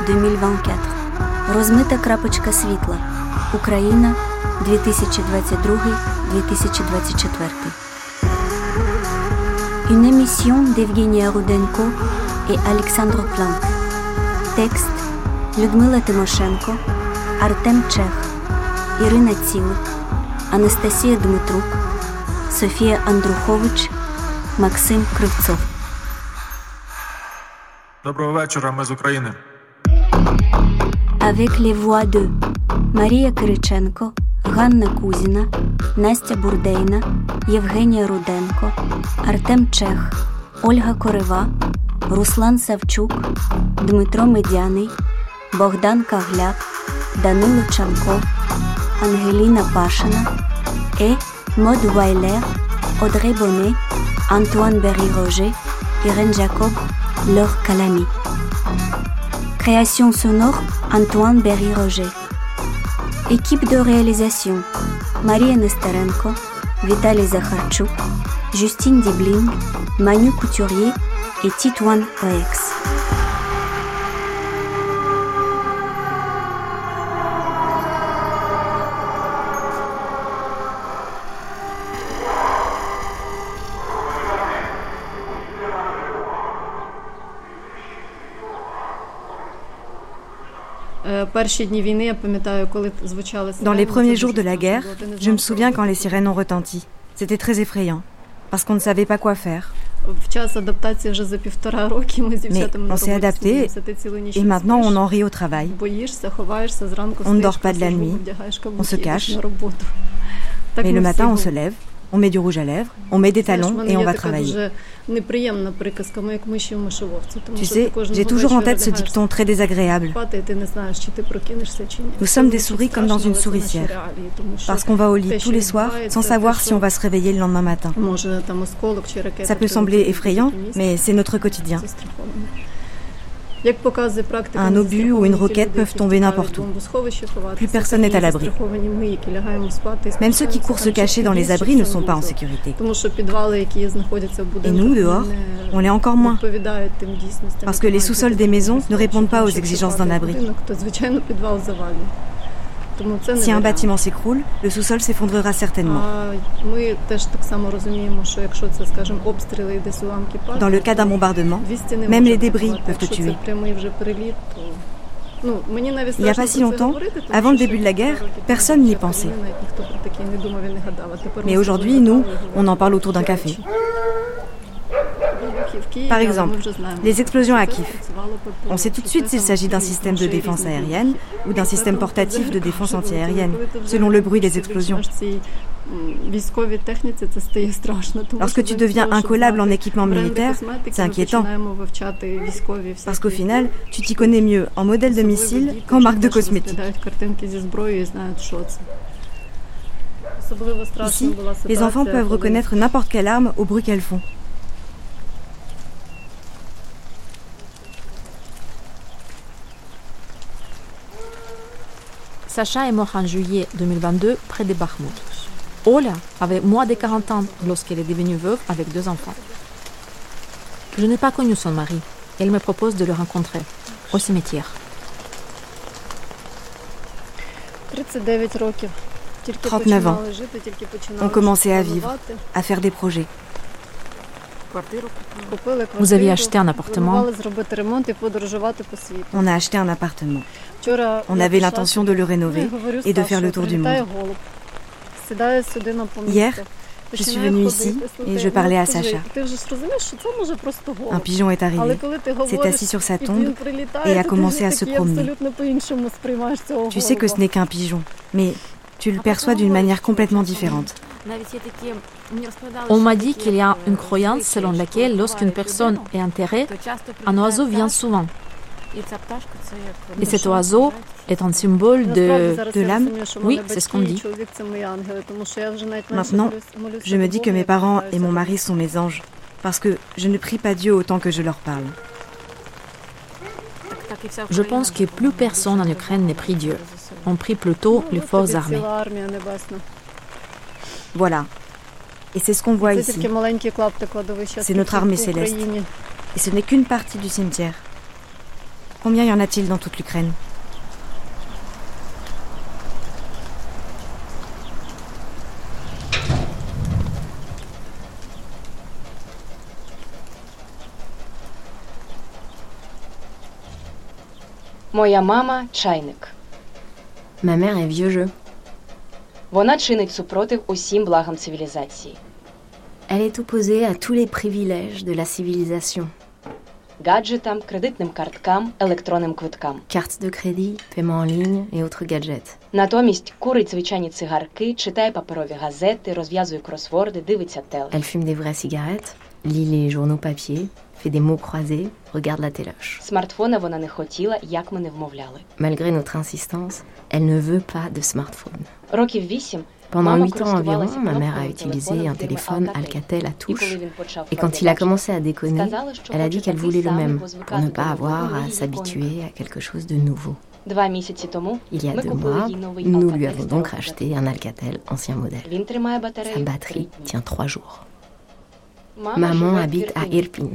2024. Розмита крапочка світла. Україна 2022-2024. Une émission d'Evgenia Rudenko et Alexandre Planck. Texte Людмила Тимошенко, Артем Чех, Ірина Цілик, Анастасія Дмитрук, Софія Андрухович, Максим Кривцов. Доброго вечора, ми з України. Avec les voix de Марія Кириченко, Ганна Кузіна, Настя Бурдейна, Євгенія Руденко, Артем Чех, Ольга Корива, Руслан Савчук, Дмитро Медяний, Богдан Кагляк, Данило Чанко, Ангеліна Пашина et Maud Weiler, Audrey Bonnet, Antoine Berry-Roger, Irène Jacob, Laure Calamy. Création sonore Antoine Berry-Roger. Équipe de réalisation Maria Nestarenko, Vitaly Zakharchuk, Justine Dibling, Manu Couturier et Titouane Oex. Dans les premiers jours de la guerre, je me souviens quand les sirènes ont retenti. C'était très effrayant, parce qu'on ne savait pas quoi faire. Mais on s'est adapté et maintenant on en rit au travail. On ne dort pas de la nuit, on se cache. Mais le matin on se lève, on met du rouge à lèvres, on met des talons et on va travailler. Tu sais, j'ai toujours en tête ce dicton très désagréable. Nous sommes des souris comme dans une souricière, parce qu'on va au lit tous les soirs sans savoir si on va se réveiller le lendemain matin. Ça peut sembler effrayant, mais c'est notre quotidien. Un obus ou une roquette peuvent tomber n'importe où. Plus personne n'est à l'abri. Même ceux qui courent se cacher dans les abris ne sont pas en sécurité. Et nous, dehors, on l'est encore moins. Parce que les sous-sols des maisons ne répondent pas aux exigences d'un abri. Si un bâtiment s'écroule, le sous-sol s'effondrera certainement. Dans le cas d'un bombardement, même les débris peuvent te tuer. Il n'y a pas si longtemps, avant le début de la guerre, personne n'y pensait. Mais aujourd'hui, nous, on en parle autour d'un café. Par exemple, les explosions à Kiev. On sait tout de suite s'il s'agit d'un système de défense aérienne ou d'un système portatif de défense antiaérienne, selon le bruit des explosions. Lorsque tu deviens incollable en équipement militaire, c'est inquiétant. Parce qu'au final, tu t'y connais mieux en modèle de missile qu'en marque de cosmétiques. Ici, les enfants peuvent reconnaître n'importe quelle arme au bruit qu'elles font. Sacha est mort en juillet 2022 près de Bakhmut. Ola avait moins de 40 ans lorsqu'elle est devenue veuve avec deux enfants. Je n'ai pas connu son mari. Elle me propose de le rencontrer au cimetière. 39 ans. On commençait à vivre, à faire des projets. Vous avez acheté un appartement. On a acheté un appartement. On avait l'intention de le rénover et de faire le tour du monde. Hier, je suis venue ici et je parlais à Sacha. Un pigeon est arrivé, s'est assis sur sa tombe et a commencé à se promener. Tu sais que ce n'est qu'un pigeon, mais tu le perçois d'une manière complètement différente. On m'a dit qu'il y a une croyance selon laquelle lorsqu'une personne est enterrée, un oiseau vient souvent. Et cet oiseau est un symbole de, l'âme Oui, c'est ce qu'on dit. Maintenant, je me dis que mes parents et mon mari sont mes anges, parce que je ne prie pas Dieu autant que je leur parle. Je pense que plus personne en Ukraine ne prie Dieu On prie plutôt les forces armées. Voilà. Et c'est ce qu'on voit ici. C'est notre armée céleste. Et ce n'est qu'une partie du cimetière. Combien y en a-t-il dans toute l'Ukraine Моя мама чайник. Ma mère est vieux jeu. Вона чинить супротив усім благам цивілізації. Elle est opposée à tous les privilèges de la civilisation. Гаджетам, кредитним карткам, електронним квиткам. Cartes de crédit, paiement en ligne et autres gadgets. Натомість курить звичайні цигарки, читає паперові газети, розв'язує кросворди, дивиться теле. Elle fume des vraies cigarettes, lit les journaux papier, fait des mots croisés, regarde la téloche. Malgré notre insistance, elle ne veut pas de smartphone. Pendant 8 ans environ, ma mère a utilisé un téléphone Alcatel à touche. Et quand il a commencé à déconner, elle a dit qu'elle voulait le même, pour ne pas avoir à s'habituer à quelque chose de nouveau. Il y a deux mois, nous lui avons donc racheté un Alcatel ancien modèle. Sa batterie tient trois jours. Maman habite à Irpin,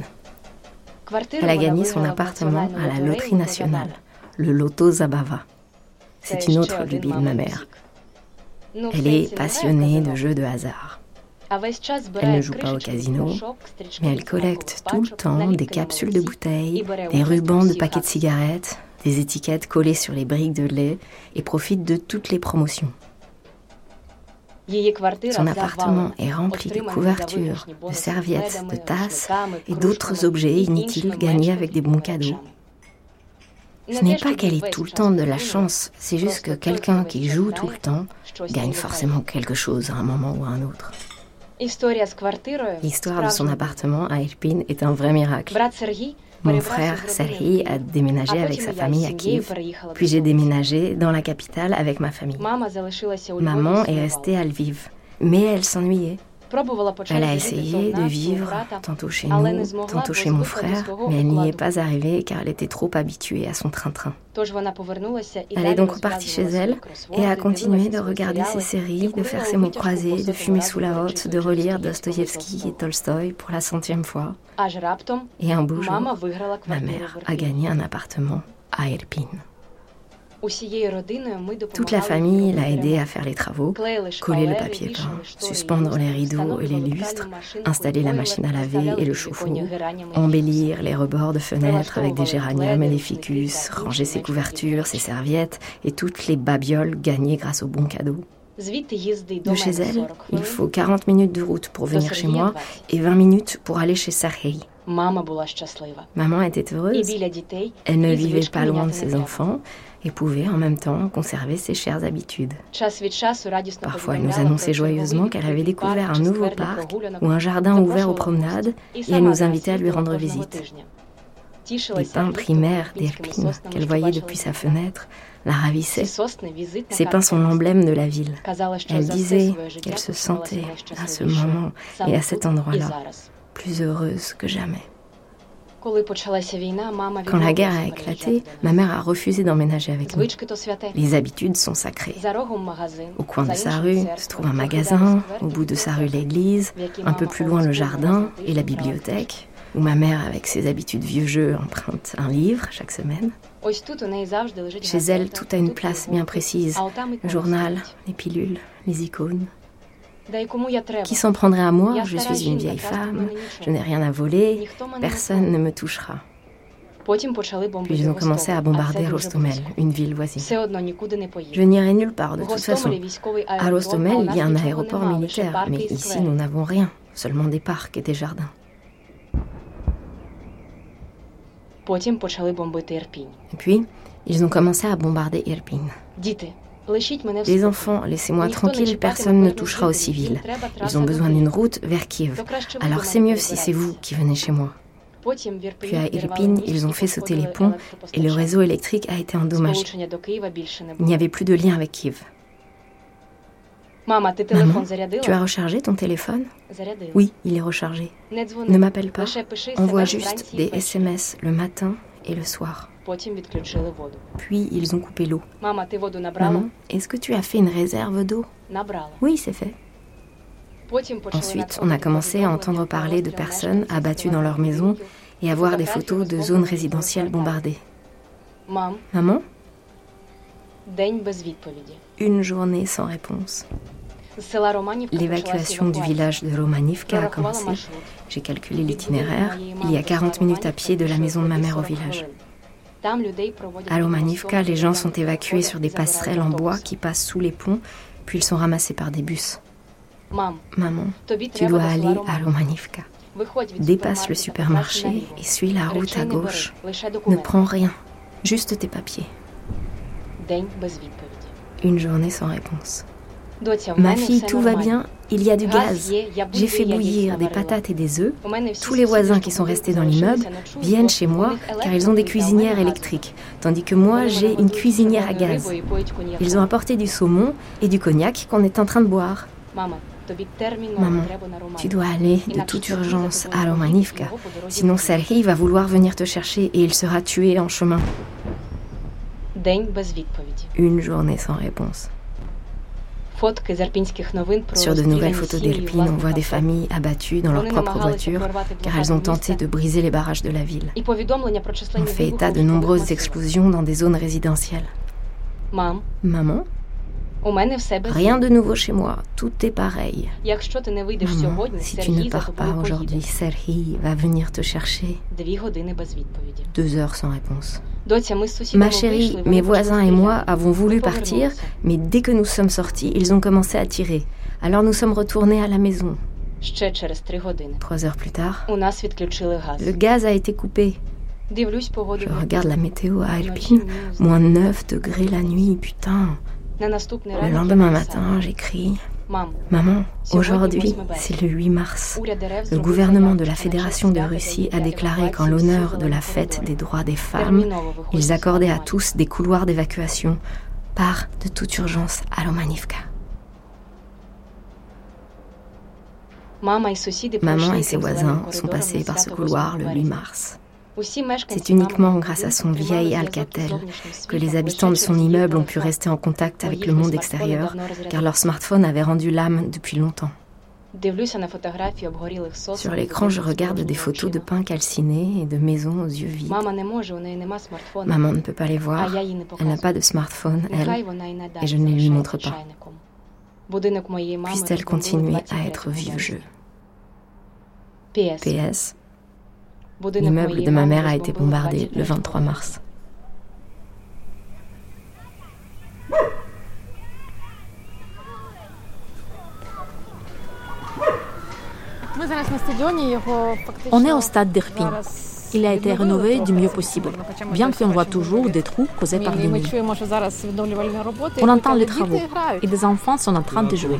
elle a gagné son appartement à la loterie nationale, le Loto Zabava. C'est une autre lubie de ma mère. Elle est passionnée de jeux de hasard. Elle ne joue pas au casino, mais elle collecte tout le temps des capsules de bouteilles, des rubans de paquets de cigarettes, des étiquettes collées sur les briques de lait et profite de toutes les promotions. Son appartement est rempli de couvertures, de serviettes, de tasses et d'autres objets inutiles gagnés avec des bons cadeaux. Ce n'est pas qu'elle ait tout le temps de la chance, c'est juste que quelqu'un qui joue tout le temps gagne forcément quelque chose à un moment ou à un autre. L'histoire de son appartement à Irpin est un vrai miracle. Mon frère Serhi a déménagé avec sa famille à Kiev, puis j'ai déménagé dans la capitale avec ma famille. Maman est restée à Lviv, mais elle s'ennuyait. Elle a essayé de vivre tantôt chez nous, tantôt chez mon frère, mais elle n'y est pas arrivée car elle était trop habituée à son train-train. Elle est donc repartie chez elle et a continué de regarder ses séries, de faire ses mots croisés, de fumer sous la hotte, de relire Dostoïevski et Tolstoï pour la centième fois. Et un beau jour, ma mère a gagné un appartement à Irpine. Toute la famille l'a aidé à faire les travaux, coller le papier peint, suspendre les rideaux et les lustres, installer la machine à laver et le chauffe-eau, embellir les rebords de fenêtres avec des géraniums et des ficus, ranger ses couvertures, ses serviettes et toutes les babioles gagnées grâce aux bons cadeaux. De chez elle, il faut 40 minutes de route pour venir chez moi et 20 minutes pour aller chez Sarhei. Maman était heureuse. Elle ne vivait pas loin de ses enfants et pouvait en même temps conserver ses chères habitudes. Parfois, elle nous annonçait joyeusement qu'elle avait découvert un nouveau parc ou un jardin ouvert aux promenades et elle nous invitait à lui rendre visite. Les pins primaires d'Irpine qu'elle voyait depuis sa fenêtre la ravissaient. Ces pins sont l'emblème de la ville. Elle disait qu'elle se sentait à ce moment et à cet endroit-là plus heureuse que jamais. Quand la guerre a éclaté, ma mère a refusé d'emménager avec nous. Les habitudes sont sacrées. Au coin de sa rue se trouve un magasin, au bout de sa rue l'église, un peu plus loin le jardin et la bibliothèque, où ma mère, avec ses habitudes vieux jeux, emprunte un livre chaque semaine. Chez elle, tout a une place bien précise. Le journal, les pilules, les icônes. Qui s'en prendrait à moi? Je suis une vieille femme, je n'ai rien à voler, personne ne me touchera. Puis ils ont commencé à bombarder Rostomel, une ville voisine. Je n'irai nulle part de toute façon. À Rostomel, il y a un aéroport militaire, mais ici nous n'avons rien, seulement des parcs et des jardins. Puis, ils ont commencé à bombarder Irpin. Les enfants, laissez-moi tranquille, personne ne touchera aux civils. Ils ont besoin d'une route vers Kiev. Alors c'est mieux si c'est vous qui venez chez moi. Puis à Irpin, ils ont fait sauter les ponts et le réseau électrique a été endommagé. Il n'y avait plus de lien avec Kiev. Maman, tu as rechargé ton téléphone? Oui, il est rechargé. Ne m'appelle pas. Envoie juste des SMS le matin et le soir. Puis ils ont coupé l'eau. Maman, est-ce que tu as fait une réserve d'eau? Oui, c'est fait. Ensuite, on a commencé à entendre parler de personnes abattues dans leur maison et à voir des photos de zones résidentielles bombardées. Maman? Une journée sans réponse. L'évacuation du village de Romanivka a commencé. J'ai calculé l'itinéraire. Il y a 40 minutes à pied de la maison de ma mère au village. À Romanivka, les gens sont évacués sur des passerelles en bois qui passent sous les ponts, puis ils sont ramassés par des bus. Maman, tu dois aller à Romanivka. Dépasse le supermarché et suis la route à gauche. Ne prends rien, juste tes papiers. Une journée sans réponse. Ma fille, tout va bien, il y a du gaz. J'ai fait bouillir des patates et des œufs. Tous les voisins qui sont restés dans l'immeuble viennent chez moi car ils ont des cuisinières électriques, tandis que moi j'ai une cuisinière à gaz. Ils ont apporté du saumon et du cognac qu'on est en train de boire. Maman, tu dois aller de toute urgence à Romanivka, sinon Serhi va vouloir venir te chercher et il sera tué en chemin. Une journée sans réponse. Sur de nouvelles photos d'Irpin, on voit des familles abattues dans leur propre voiture car elles ont tenté de briser les barrages de la ville. On fait état de nombreuses explosions dans des zones résidentielles. Maman? Rien de nouveau chez moi, tout est pareil. Maman, si tu ne pars pas aujourd'hui, Serhi va venir te chercher. Deux heures sans réponse. Ma chérie, mes voisins et moi avons voulu partir, mais dès que nous sommes sortis, ils ont commencé à tirer. Alors nous sommes retournés à la maison. Trois heures plus tard, le gaz a été coupé. Je regarde la météo à Alpine, moins 9 degrés la nuit, putain. Le lendemain matin, j'écris Maman, aujourd'hui, c'est le 8 mars. Le gouvernement de la Fédération de Russie a déclaré qu'en l'honneur de la fête des droits des femmes, ils accordaient à tous des couloirs d'évacuation par de toute urgence à Lomanivka. Maman et ses voisins sont passés par ce couloir le 8 mars. C'est uniquement grâce à son vieil Alcatel que les habitants de son immeuble ont pu rester en contact avec le monde extérieur, car leur smartphone avait rendu l'âme depuis longtemps. Sur l'écran, je regarde des photos de pain calcinés et de maisons aux yeux vides. Maman ne peut pas les voir. Elle n'a pas de smartphone, elle, et je ne les lui montre pas. Puisse-t-elle continuer à être vieux jeu PS. L'immeuble de ma mère a été bombardé le 23 mars. On est au stade d'Irpin. Il a été rénové du mieux possible, bien qu'on voit toujours des trous causés par des mines. On entend les travaux et des enfants sont en train de jouer.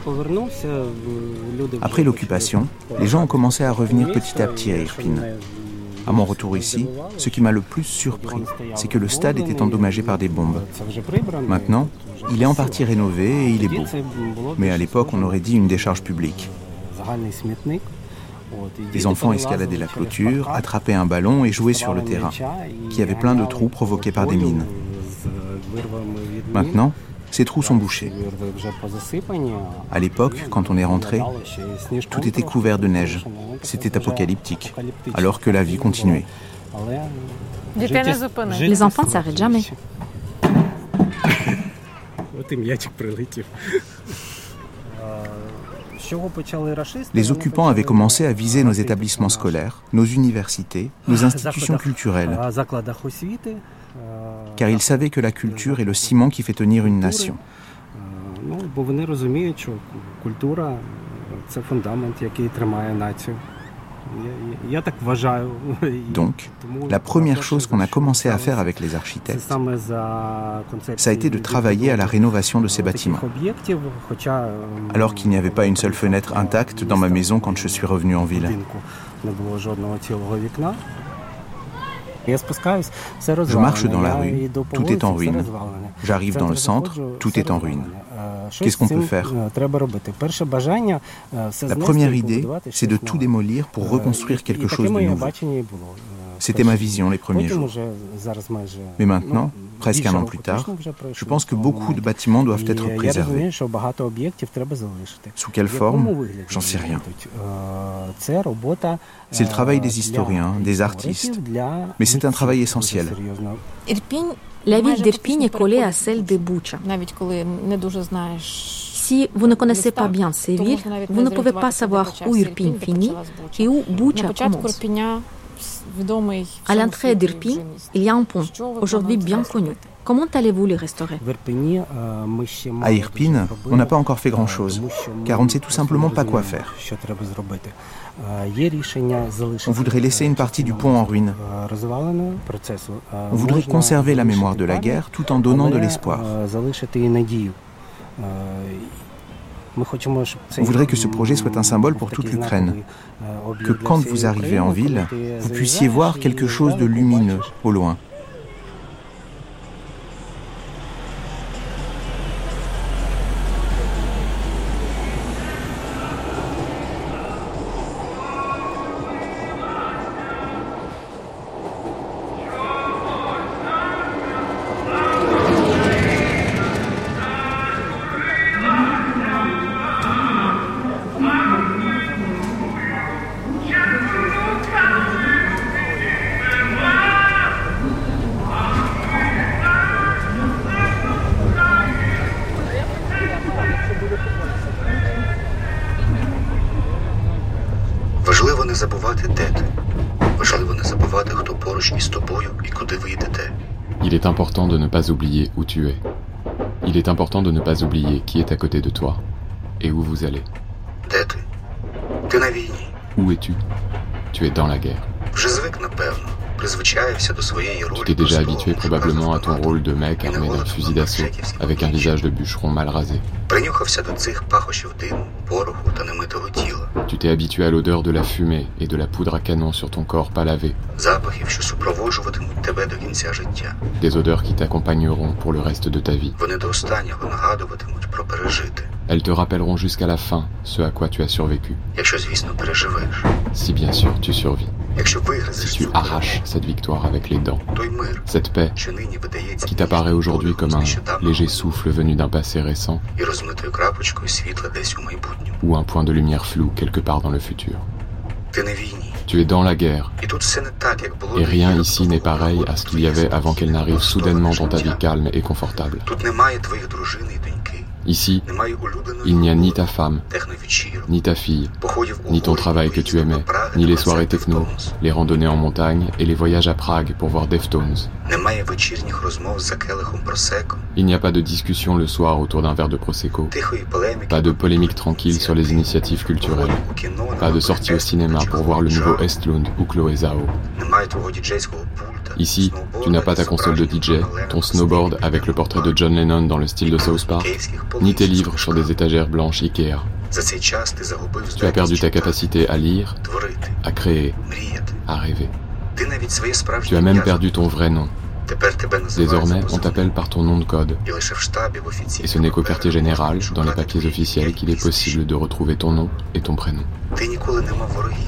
Après l'occupation, les gens ont commencé à revenir petit à petit à Irpin. À mon retour ici, ce qui m'a le plus surpris, c'est que le stade était endommagé par des bombes. Maintenant, il est en partie rénové et il est beau. Mais à l'époque, on aurait dit une décharge publique. Les enfants escaladaient la clôture, attrapaient un ballon et jouaient sur le terrain, qui avait plein de trous provoqués par des mines. Maintenant, ces trous sont bouchés. À l'époque, quand on est rentré, tout était couvert de neige. C'était apocalyptique, alors que la vie continuait. Les enfants ne s'arrêtent jamais. Les occupants avaient commencé à viser nos établissements scolaires, nos universités, nos institutions culturelles car ils savaient que la culture est le ciment qui fait tenir une nation. Donc, la première chose qu'on a commencé à faire avec les architectes, ça a été de travailler à la rénovation de ces bâtiments. Alors qu'il n'y avait pas une seule fenêtre intacte dans ma maison quand je suis revenu en ville. Je marche dans la rue, tout est en ruine. J'arrive dans le centre, tout est en ruine. Qu'est-ce qu'on peut faire? La première idée, c'est de tout démolir pour reconstruire quelque chose de nouveau. C'était ma vision les premiers jours. Mais maintenant, presque un an plus tard, je pense que beaucoup de bâtiments doivent être préservés. Sous quelle forme J'en sais rien. C'est le travail des historiens, des artistes, mais c'est un travail essentiel. La ville d'Irpin est collée à celle de Boucha. Si vous ne connaissez pas bien ces villes, vous ne pouvez pas savoir où Irpin finit et où Boucha commence. À l'entrée d'Irpin, il y a un pont, aujourd'hui bien connu. Comment allez-vous le restaurer À Irpin, on n'a pas encore fait grand-chose, car on ne sait tout simplement pas quoi faire. On voudrait laisser une partie du pont en ruine. On voudrait conserver la mémoire de la guerre tout en donnant de l'espoir. On voudrait que ce projet soit un symbole pour toute l'Ukraine, que quand vous arrivez en ville, vous puissiez voir quelque chose de lumineux au loin. Oublier où tu es. Il est important de ne pas oublier qui est à côté de toi et où vous allez. Où es-tu? Tu es dans la guerre. Tu t'es déjà habitué probablement à ton rôle de mec armé d'un fusil d'assaut, avec un visage de bûcheron mal rasé. Tu t'es habitué à l'odeur de la fumée et de la poudre à canon sur ton corps pas lavé. Des odeurs qui t'accompagneront pour le reste de ta vie. Elles te rappelleront jusqu'à la fin ce à quoi tu as survécu. Si bien sûr tu survis. Si tu arraches cette victoire avec les dents, cette paix qui t'apparaît aujourd'hui comme un léger souffle venu d'un passé récent ou un point de lumière flou quelque part dans le futur. Tu es dans la guerre. Et rien ici n'est pareil à ce qu'il y avait avant qu'elle n'arrive soudainement dans ta vie calme et confortable. Ici, il n'y a ni ta femme, ni ta fille, ni ton travail que tu aimais, ni les soirées techno, les randonnées en montagne et les voyages à Prague pour voir Deftones. Il n'y a pas de discussion le soir autour d'un verre de Prosecco, pas de polémique tranquille sur les initiatives culturelles, pas de sortie au cinéma pour voir le nouveau Estlund ou Chloé Zhao. Ici, tu n'as pas ta console de DJ, ton snowboard avec le portrait de John Lennon dans le style de South Park, ni tes livres sur des étagères blanches Ikea. Tu as perdu ta capacité à lire, à créer, à rêver. Tu as même perdu ton vrai nom. Désormais, on t'appelle par ton nom de code. Et ce n'est qu'au quartier général, dans les papiers officiels, qu'il est possible de retrouver ton nom et ton prénom.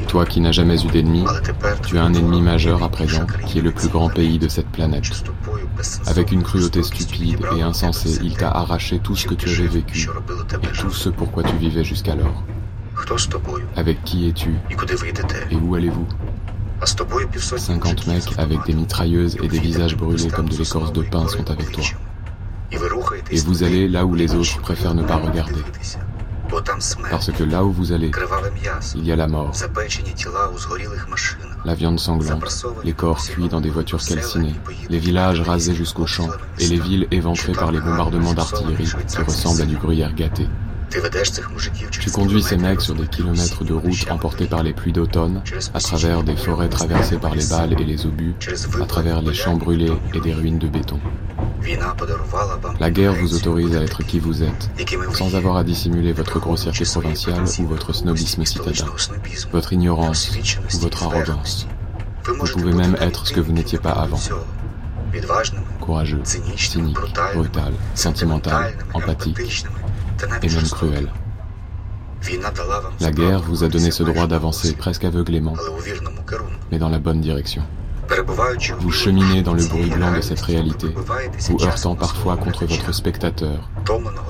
Toi qui n'as jamais eu d'ennemi, tu as un ennemi majeur à présent, qui est le plus grand pays de cette planète. Avec une cruauté stupide et insensée, il t'a arraché tout ce que tu avais vécu et tout ce pourquoi tu vivais jusqu'alors. Avec qui es-tu Et où allez-vous? 50 mecs avec des mitrailleuses et des visages brûlés comme de l'écorce de pain sont avec toi. Et vous allez là où les autres préfèrent ne pas regarder. Parce que là où vous allez, il y a la mort. La viande sanglante, les corps cuits dans des voitures calcinées, les villages rasés jusqu'aux champs et les villes éventrées par les bombardements d'artillerie qui ressemblent à du gruyère gâté. Tu conduis ces mecs sur des kilomètres de route emportés par les pluies d'automne, à travers des forêts traversées par les balles et les obus, à travers les champs brûlés et des ruines de béton. La guerre vous autorise à être qui vous êtes, sans avoir à dissimuler votre grossièreté provinciale ou votre snobisme citadin, votre ignorance ou votre arrogance. Vous pouvez même être ce que vous n'étiez pas avant. Courageux, cynique, brutal, sentimental, empathique et même cruel. La guerre vous a donné ce droit d'avancer presque aveuglément, mais dans la bonne direction. Vous cheminez dans le bruit blanc de cette réalité, vous heurtant parfois contre votre spectateur,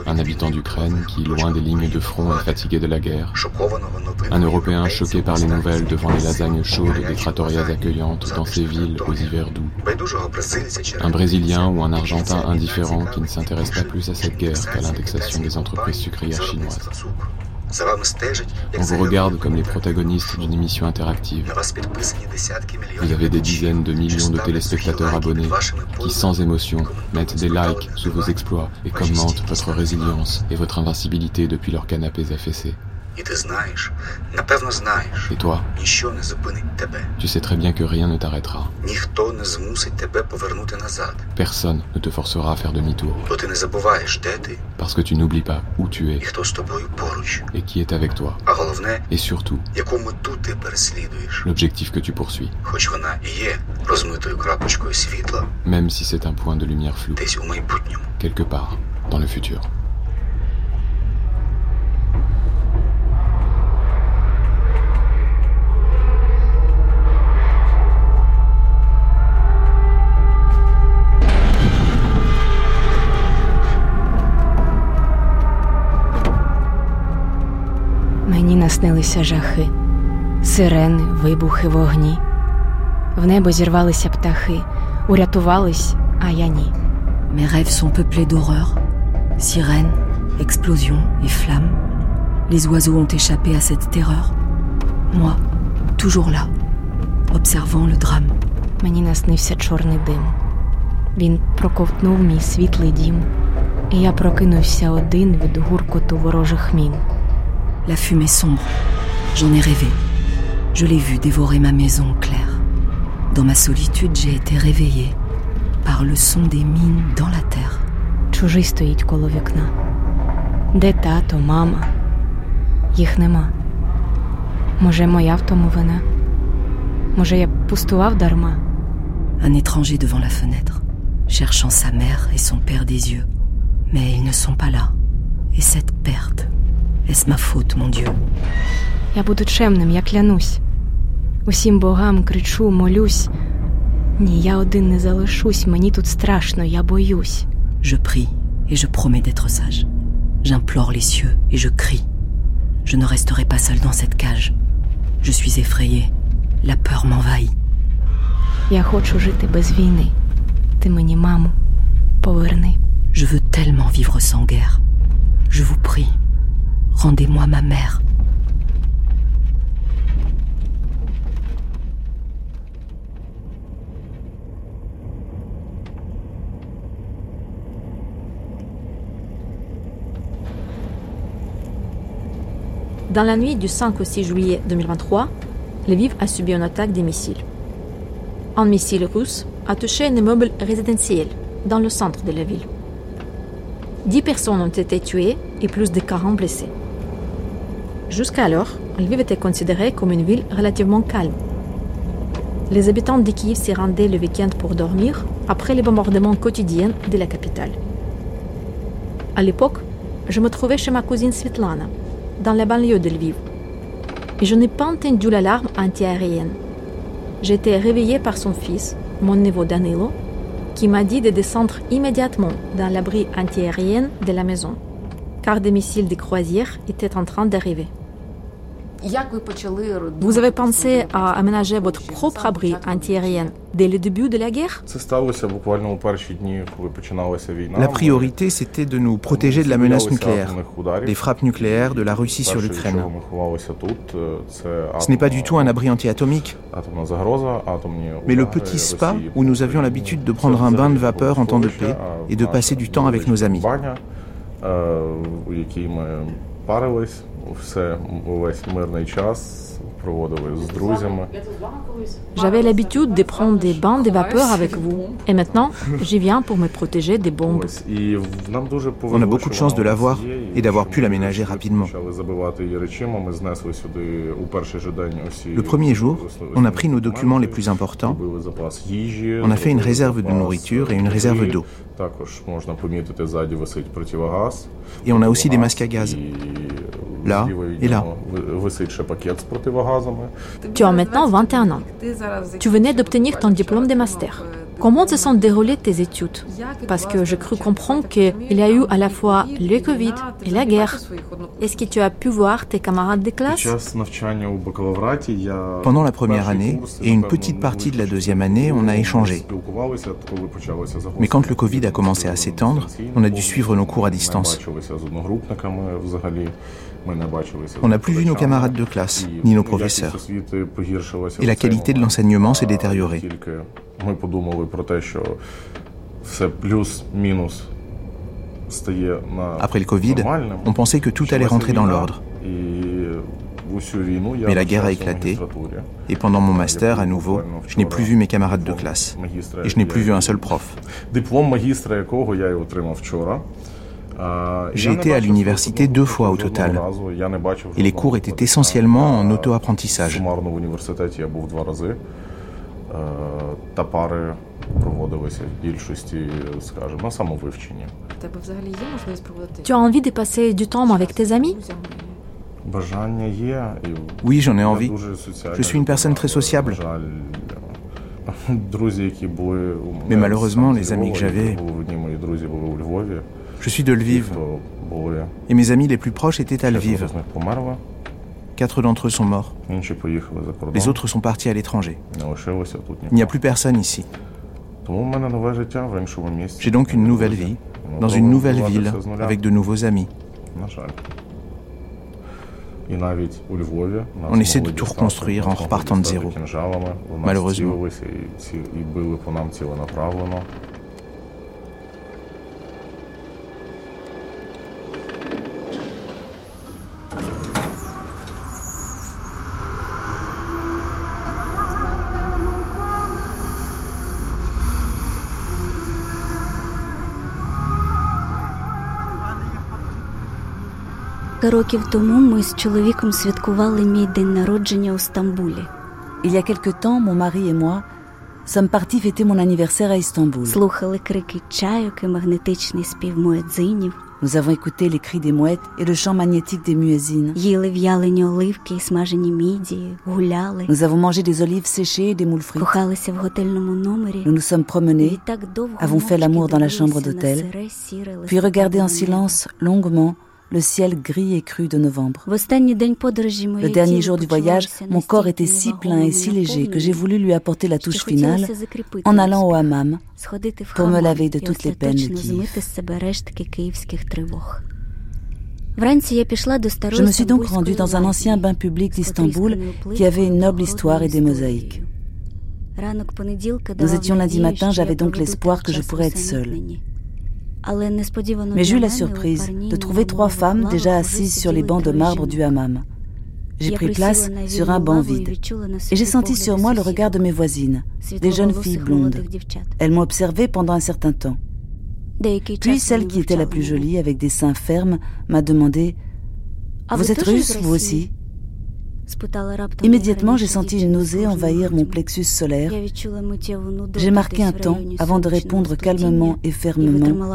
un habitant d'Ukraine qui, loin des lignes de front, est fatigué de la guerre, un Européen choqué par les nouvelles devant les lasagnes chaudes des trattorias accueillantes dans ces villes aux hivers doux, un Brésilien ou un Argentin indifférent qui ne s'intéresse pas plus à cette guerre qu'à l'indexation des entreprises sucrières chinoises. On vous regarde comme les protagonistes d'une émission interactive. Vous avez des dizaines de millions de téléspectateurs abonnés qui, sans émotion, mettent des likes sous vos exploits et commentent votre résilience et votre invincibilité depuis leurs canapés affaissés. Et toi, tu sais très bien que rien ne t'arrêtera. Personne ne te forcera à faire demi-tour. Parce que tu n'oublies pas où tu es. Et qui est avec toi. Et surtout, l'objectif que tu poursuis. Même si c'est un point de lumière flou, quelque part dans le futur. Наснилися жахи, сирени, вибухи, вогні. В небо зірвалися птахи, урятувались, а я ні. Mes rêves sont peuplés d'horreurs, sirènes, explosions et flammes. Les oiseaux ont échappé à cette terreur. Moi, toujours là, observant le drame. Мені наснився чорний дим. Він проковтнув мій світлий дім, і я прокинувся один від гуркоту ворожих мін. La fumée sombre. J'en ai rêvé. Je l'ai vu dévorer ma maison claire. Dans ma solitude, j'ai été réveillée par le son des mines dans la terre. Чужий стоїть коло вікна. Де тато, мама? Їх нема. Може, моя в тому вина? Може, я пустував дарма? Un étranger devant la fenêtre, cherchant sa mère et son père des yeux. Mais ils ne sont pas là. Et cette perte est-ce ma faute, mon Dieu Я буду чемним, я клянусь. Усім богам кричу, молюсь. Ні, я один не залишусь, мені тут страшно, я боюсь. Je prie et je promets d'être sage. J'implore les cieux et je crie. Je ne resterai pas seul dans cette cage. Je suis effrayée. La peur m'envahit. Я хочу жити без війни. Ти мені, маму, поверни. Je veux tellement vivre sans guerre. Je vous prie, Rendez-moi ma mère. Dans la nuit du 5 au 6 juillet 2023, Lviv a subi une attaque des missiles. Un missile russe a touché un immeuble résidentiel dans le centre de la ville. Dix personnes ont été tuées et plus de 40 blessés. Jusqu'alors, Lviv était considérée comme une ville relativement calme. Les habitants de Kiev s'y rendaient le week-end pour dormir après les bombardements quotidiens de la capitale. À l'époque, je me trouvais chez ma cousine Svetlana, dans la banlieue de Lviv. Et je n'ai pas entendu l'alarme antiaérienne. J'ai été réveillée par son fils, mon neveu Danilo, qui m'a dit de descendre immédiatement dans l'abri antiaérien de la maison, car des missiles de croisière étaient en train d'arriver. Vous avez pensé à aménager votre propre abri antiaérien dès le début de la guerre? La priorité, c'était de nous protéger de la menace nucléaire, des frappes nucléaires de la Russie sur l'Ukraine. Ce n'est pas du tout un abri anti-atomique, mais le petit spa où nous avions l'habitude de prendre un bain de vapeur en temps de paix et de passer du temps avec nos amis. все увесь мирний час проводили з друзями. J'avais l'habitude de prendre des bains de vapeur avec vous. Et maintenant, j'y viens pour me protéger des bombes. On a beaucoup de chance de l'avoir et d'avoir pu l'aménager rapidement. Le premier jour, on a pris nos documents les plus importants. On a fait une réserve de nourriture et une réserve d'eau. Et on a aussi des masques à gaz. Là et là. Tu as maintenant 21 ans. Tu venais d'obtenir ton diplôme de master. Comment se sont déroulées tes études? Parce que je cru comprendre qu'il y a eu à la fois le Covid et la guerre. Est-ce que tu as pu voir tes camarades de classe? Pendant la première année et une petite partie de la deuxième année, on a échangé. Mais quand le Covid a commencé à s'étendre, on a dû suivre nos cours à distance. On n'a plus vu nos camarades de classe, ni nos professeurs. Et la qualité de l'enseignement s'est détériorée. Après le Covid, on pensait que tout allait rentrer dans l'ordre. Mais la guerre a éclaté, et pendant mon master, à nouveau, je n'ai plus vu mes camarades de classe, et je n'ai plus vu un seul prof. J'ai été à l'université deux fois au total, et les cours étaient essentiellement en auto-apprentissage. Tu as envie de passer du temps avec tes amis? Oui, j'en ai envie. Je suis une personne très sociable. Mais malheureusement, les amis que j'avais... Je suis de Lviv. Et mes amis les plus proches étaient à Lviv. Quatre d'entre eux sont morts. Les autres sont partis à l'étranger. Il n'y a plus personne ici. J'ai donc une nouvelle vie, dans une nouvelle ville, avec de nouveaux amis. On essaie de tout reconstruire en repartant de zéro. Malheureusement. років тому ми з чоловіком святкували мій день народження у Стамбулі. Il y a quelque temps, mon mari et moi sommes partis fêter mon anniversaire à Istanbul. Слухали крики чайок і магнетичний спів муедзинів. Nous avons écouté les cris des mouettes et le chant magnétique des muezzines. Їли в'ялені оливки і смажені мідії, гуляли. Nous avons mangé des olives séchées et des moules frites. Кохалися в готельному номері. Nous nous sommes promenés, avons fait l'amour dans la chambre d'hôtel, puis regardé en silence, longuement, le ciel gris et cru de novembre. Le dernier jour du voyage, mon corps était si plein et si léger que j'ai voulu lui apporter la touche finale en allant au hammam pour me laver de toutes les peines de Kiev. Je me suis donc rendue dans un ancien bain public d'Istanbul qui avait une noble histoire et des mosaïques. Nous étions lundi matin, j'avais donc l'espoir que je pourrais être seule. Mais j'eus la surprise de trouver trois femmes déjà assises sur les bancs de marbre du hammam. J'ai pris place sur un banc vide. et j'ai senti sur moi le regard de mes voisines, des jeunes filles blondes. Elles m'ont observé pendant un certain temps. Puis celle qui était la plus jolie, avec des seins fermes, m'a demandé Vous êtes russe, vous aussi? Immédiatement, j'ai senti une nausée envahir mon plexus solaire. J'ai marqué un temps avant de répondre calmement et fermement.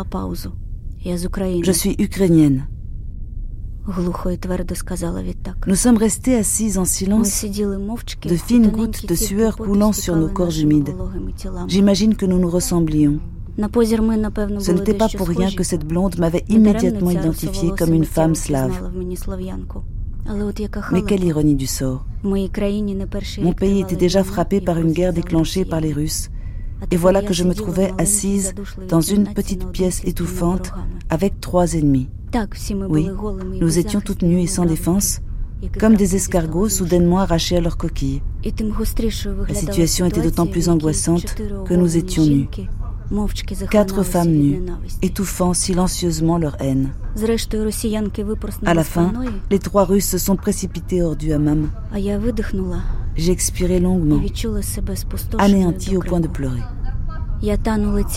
Je suis ukrainienne. Nous sommes restés assis en silence, de fines gouttes de sueur coulant sur nos corps humides. J'imagine que nous nous ressemblions. Ce n'était pas pour rien que cette blonde m'avait immédiatement identifiée comme une femme slave. Mais quelle ironie du sort. Mon pays était déjà frappé par une guerre déclenchée par les Russes. Et voilà que je me trouvais assise dans une petite pièce étouffante avec trois ennemis. Oui, nous étions toutes nues et sans défense, comme des escargots soudainement arrachés à leur coquille. La situation était d'autant plus angoissante que nous étions nus. Quatre femmes nues, étouffant silencieusement leur haine. À la fin, les trois Russes se sont précipités hors du hammam. J'ai expiré longuement, anéanti au point de pleurer.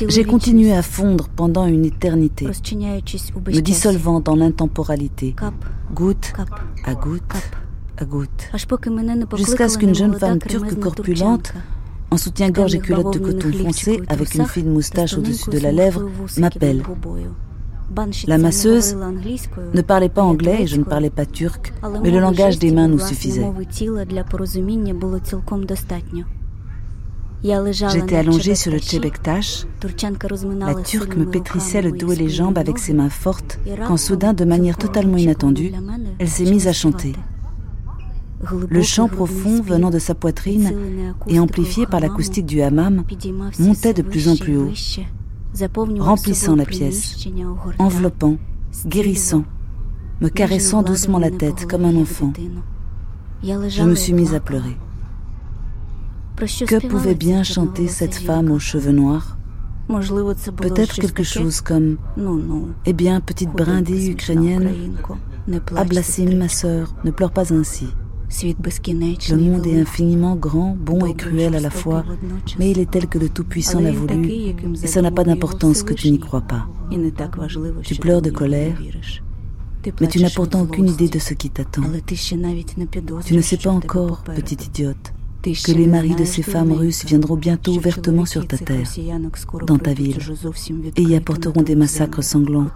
J'ai continué à fondre pendant une éternité, me dissolvant dans l'intemporalité, goutte à goutte à goutte, jusqu'à ce qu'une jeune femme turque corpulente, en soutien-gorge et culotte de coton foncé, avec une fine moustache au-dessus de la lèvre, m'appelle. La masseuse ne parlait pas anglais et je ne parlais pas turc, mais le langage des mains nous suffisait. J'étais allongée sur le tchebektash. La turque me pétrissait le dos et les jambes avec ses mains fortes, quand soudain, de manière totalement inattendue, elle s'est mise à chanter. Le chant profond venant de sa poitrine et amplifié par l'acoustique du hammam montait de plus en plus haut, remplissant la pièce, enveloppant, guérissant, me caressant doucement la tête comme un enfant. Je me suis mise à pleurer. Que pouvait bien chanter cette femme aux cheveux noirs? Peut-être quelque chose comme Eh bien, petite brindille ukrainienne, Ablassim, ma sœur, ne pleure pas ainsi. Le monde est infiniment grand, bon et cruel à la fois, mais il est tel que le Tout-Puissant l'a voulu, et ça n'a pas d'importance que tu n'y crois pas. Tu pleures de colère, mais tu n'as pourtant aucune idée de ce qui t'attend. Tu ne sais pas encore, petite idiote, que les maris de ces femmes russes viendront bientôt ouvertement sur ta terre, dans ta ville, et y apporteront des massacres sanglants,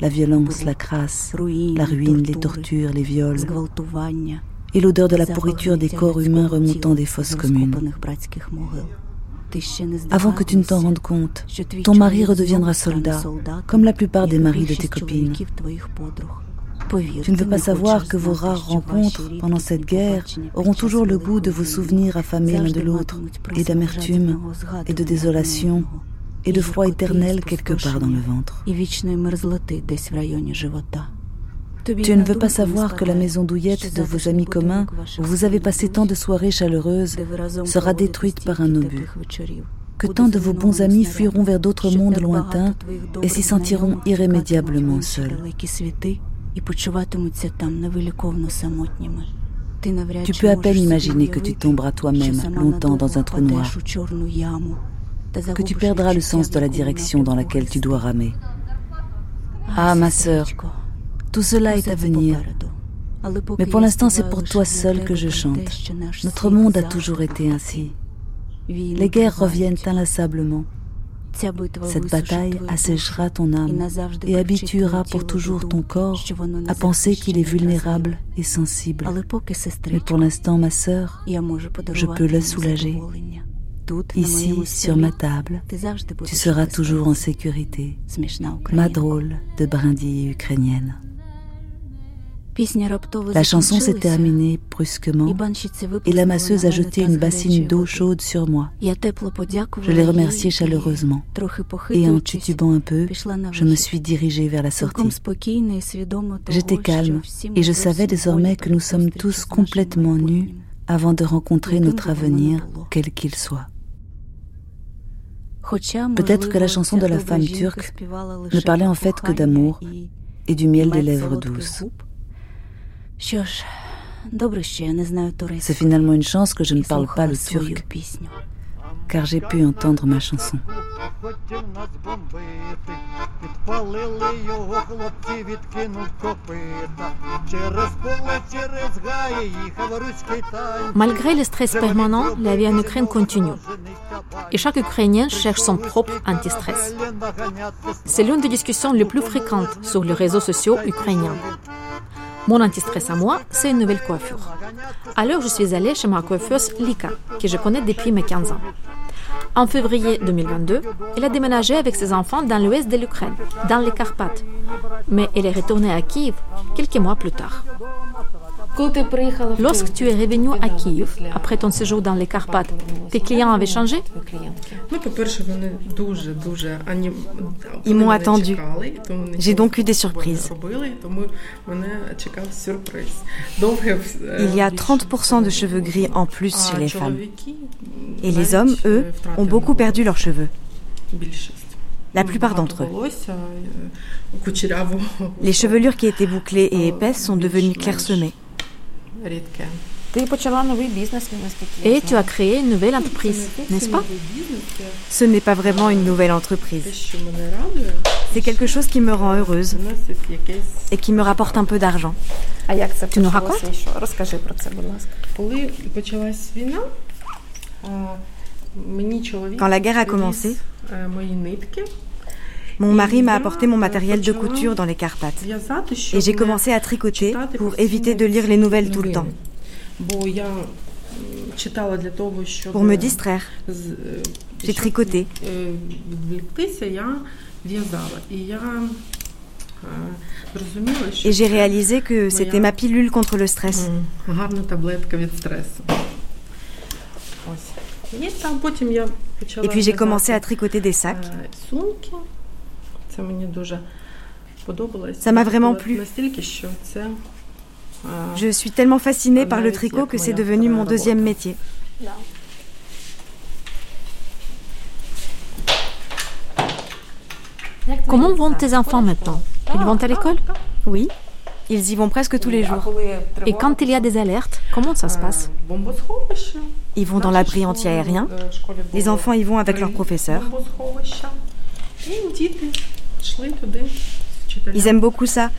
la violence, la crasse, la ruine, les tortures, les viols, et l'odeur de la pourriture des corps humains remontant des fosses communes. Avant que tu ne t'en rendes compte, ton mari redeviendra soldat, comme la plupart des maris de tes copines. Tu ne veux pas savoir que vos rares rencontres pendant cette guerre auront toujours le goût de vos souvenirs affamés l'un de l'autre, et d'amertume, et de désolation, et de froid éternel quelque part dans le ventre. Tu ne veux pas savoir que la maison douillette de vos amis communs, où vous avez passé tant de soirées chaleureuses, sera détruite par un obus. Que tant de vos bons amis fuiront vers d'autres mondes lointains et s'y sentiront irrémédiablement seuls. Tu peux à peine imaginer que tu tomberas toi-même longtemps dans un trou noir, que tu perdras le sens de la direction dans laquelle tu dois ramer. Ah, ma sœur, tout cela est à venir. Mais pour l'instant, c'est pour toi seul que je chante. Notre monde a toujours été ainsi. Les guerres reviennent inlassablement. Cette bataille asséchera ton âme et habituera pour toujours ton corps à penser qu'il est vulnérable et sensible. Mais pour l'instant, ma sœur, je peux le soulager. Ici, sur ma table, tu seras toujours en sécurité. Ma drôle de brindille ukrainienne. La chanson s'est terminée brusquement et la masseuse a jeté une bassine d'eau chaude sur moi. Je l'ai remerciée chaleureusement. Et en tutubant un peu, je me suis dirigée vers la sortie. J'étais calme et je savais désormais que nous sommes tous complètement nus avant de rencontrer notre avenir, quel qu'il soit. Peut-être que la chanson de la femme turque ne parlait en fait que d'amour et du miel des lèvres douces. C'est finalement une chance que je ne parle pas le turc, car j'ai pu entendre ma chanson. Malgré le stress permanent, la vie en Ukraine continue. Et chaque Ukrainien cherche son propre anti-stress. C'est l'une des discussions les plus fréquentes sur les réseaux sociaux ukrainiens. Mon anti-stress à moi, c'est une nouvelle coiffure. Alors, je suis allée chez ma coiffeuse Lika, que je connais depuis mes 15 ans. En février 2022, elle a déménagé avec ses enfants dans l'ouest de l'Ukraine, dans les Carpates. Mais elle est retournée à Kiev quelques mois plus tard. Lorsque tu es revenu à Kiev, après ton séjour dans les Carpates, tes clients avaient changé Ils m'ont attendu. J'ai donc eu des surprises. Il y a 30% de cheveux gris en plus chez les femmes. Et les hommes, eux, ont beaucoup perdu leurs cheveux. La plupart d'entre eux. Les chevelures qui étaient bouclées et épaisses sont devenues clairsemées. Et tu as créé une nouvelle entreprise, n'est-ce pas? Ce n'est pas vraiment une nouvelle entreprise. C'est quelque chose qui me rend heureuse et qui me rapporte un peu d'argent. Tu nous racontes? Quand la guerre a commencé, mon mari m'a apporté mon matériel de couture dans les Carpates et j'ai commencé à tricoter pour éviter de lire les nouvelles tout le temps. Pour me distraire, j'ai tricoté. Et j'ai réalisé que c'était ma pilule contre le stress. Et puis j'ai commencé à tricoter des sacs. Ça m'a vraiment plu. Je suis tellement fascinée par le tricot que c'est devenu mon deuxième métier. Comment vont tes enfants maintenant? Ils vont à l'école? Oui, ils y vont presque tous les jours. Et quand il y a des alertes, comment ça se passe? Ils vont dans l'abri anti-aérien. Les enfants y vont avec leurs professeurs. Ils aiment beaucoup ça,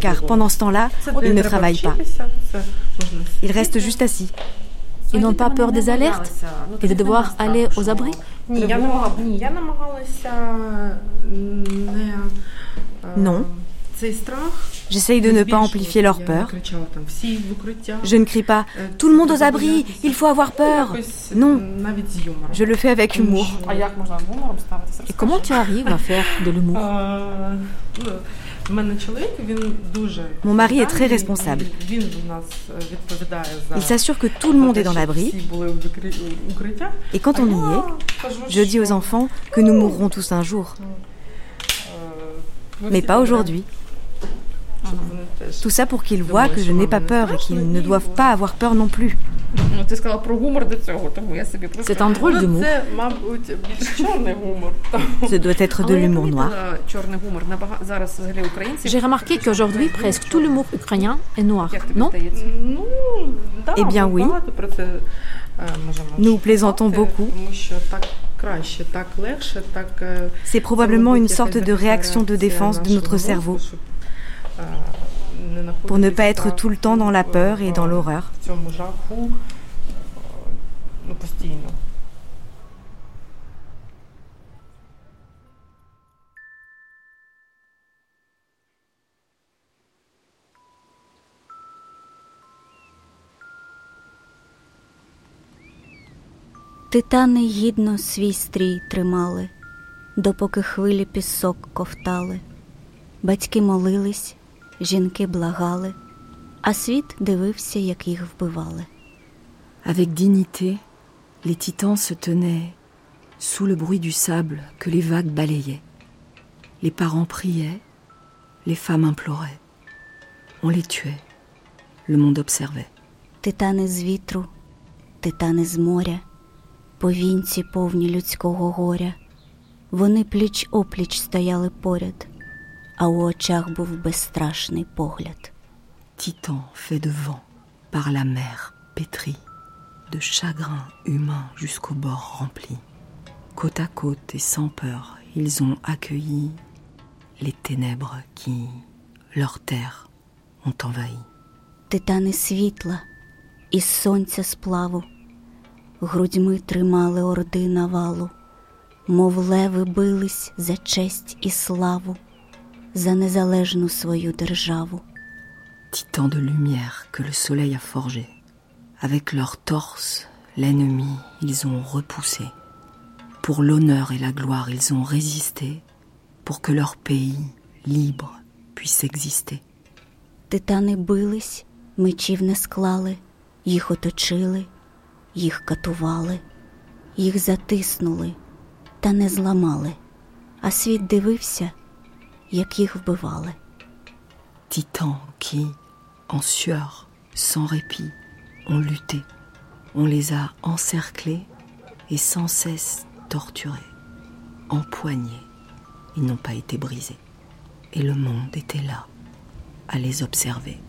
car pendant ce temps-là, ils ne travaillent pas. Ils restent juste assis. Ils n'ont pas peur des alertes? Et de devoir aller aux abris? Non. J'essaye de ne pas amplifier leur peur. Je ne crie pas ⁇ Tout le monde aux abris, il faut avoir peur !⁇ Non, je le fais avec humour. Et comment tu arrives à faire de l'humour? Mon mari est très responsable. Il s'assure que tout le monde est dans l'abri. Et quand on y est, je dis aux enfants que nous mourrons tous un jour. Mais pas aujourd'hui. Tout ça pour qu'ils voient que je n'ai pas peur et qu'ils ne doivent pas avoir peur non plus. C'est un drôle d'humour. Ce doit être de l'humour noir. J'ai remarqué qu'aujourd'hui, presque tout l'humour ukrainien est noir, non? Eh bien oui. Nous plaisantons beaucoup. C'est probablement une sorte de réaction de défense de notre cerveau pour ne pas être tout le temps dans la peur et dans l'horreur. Титани гідно свій стрій тримали, допоки хвилі пісок ковтали. Батьки молились, жінки благали, а світ дивився, як їх вбивали. Avec dignité, les titans se tenaient sous le bruit du sable que les vagues balayaient. Les parents priaient, les femmes imploraient. On les tuait, le monde observait. Титани з вітру, титани з моря, повінці повні людського горя. Вони пліч опліч стояли поряд, а у очах був безстрашний погляд. Titan fait de vent par la mer pétrie, de chagrin humain jusqu'au bord rempli. Côte à côte et sans peur, ils ont accueilli les ténèbres qui, leur terre, ont envahi. Титани світла із сонця сплаву, грудьми тримали орди навалу, мов леви бились за честь і славу, за незалежну свою державу. Titans de lumière que le soleil a forgés. Avec leur torse, l'ennemi, ils ont repoussé. Pour l'honneur et la gloire, ils ont résisté pour que leur pays, libre, puisse exister. Титани бились, мечів не склали, їх оточили, їх катували, їх затиснули та не зламали, а світ дивився, як їх вбивали. Titans qui, en sueur, sans répit, ont lutté. On les a encerclés et sans cesse torturés, empoignés. Ils n'ont pas été brisés. Et le monde était là, à les observer.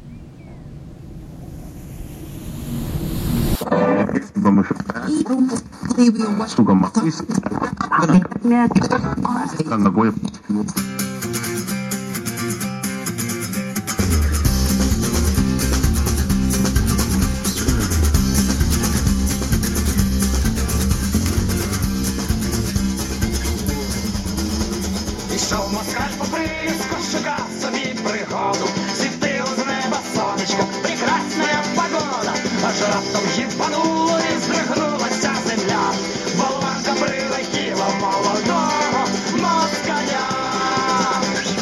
Що в москаль попри з кошука собі пригоду, світило з неба сонечко, прекрасна погода, аж раптом їбануло і здригнулася земля, болванка прилетіла молодого москаля,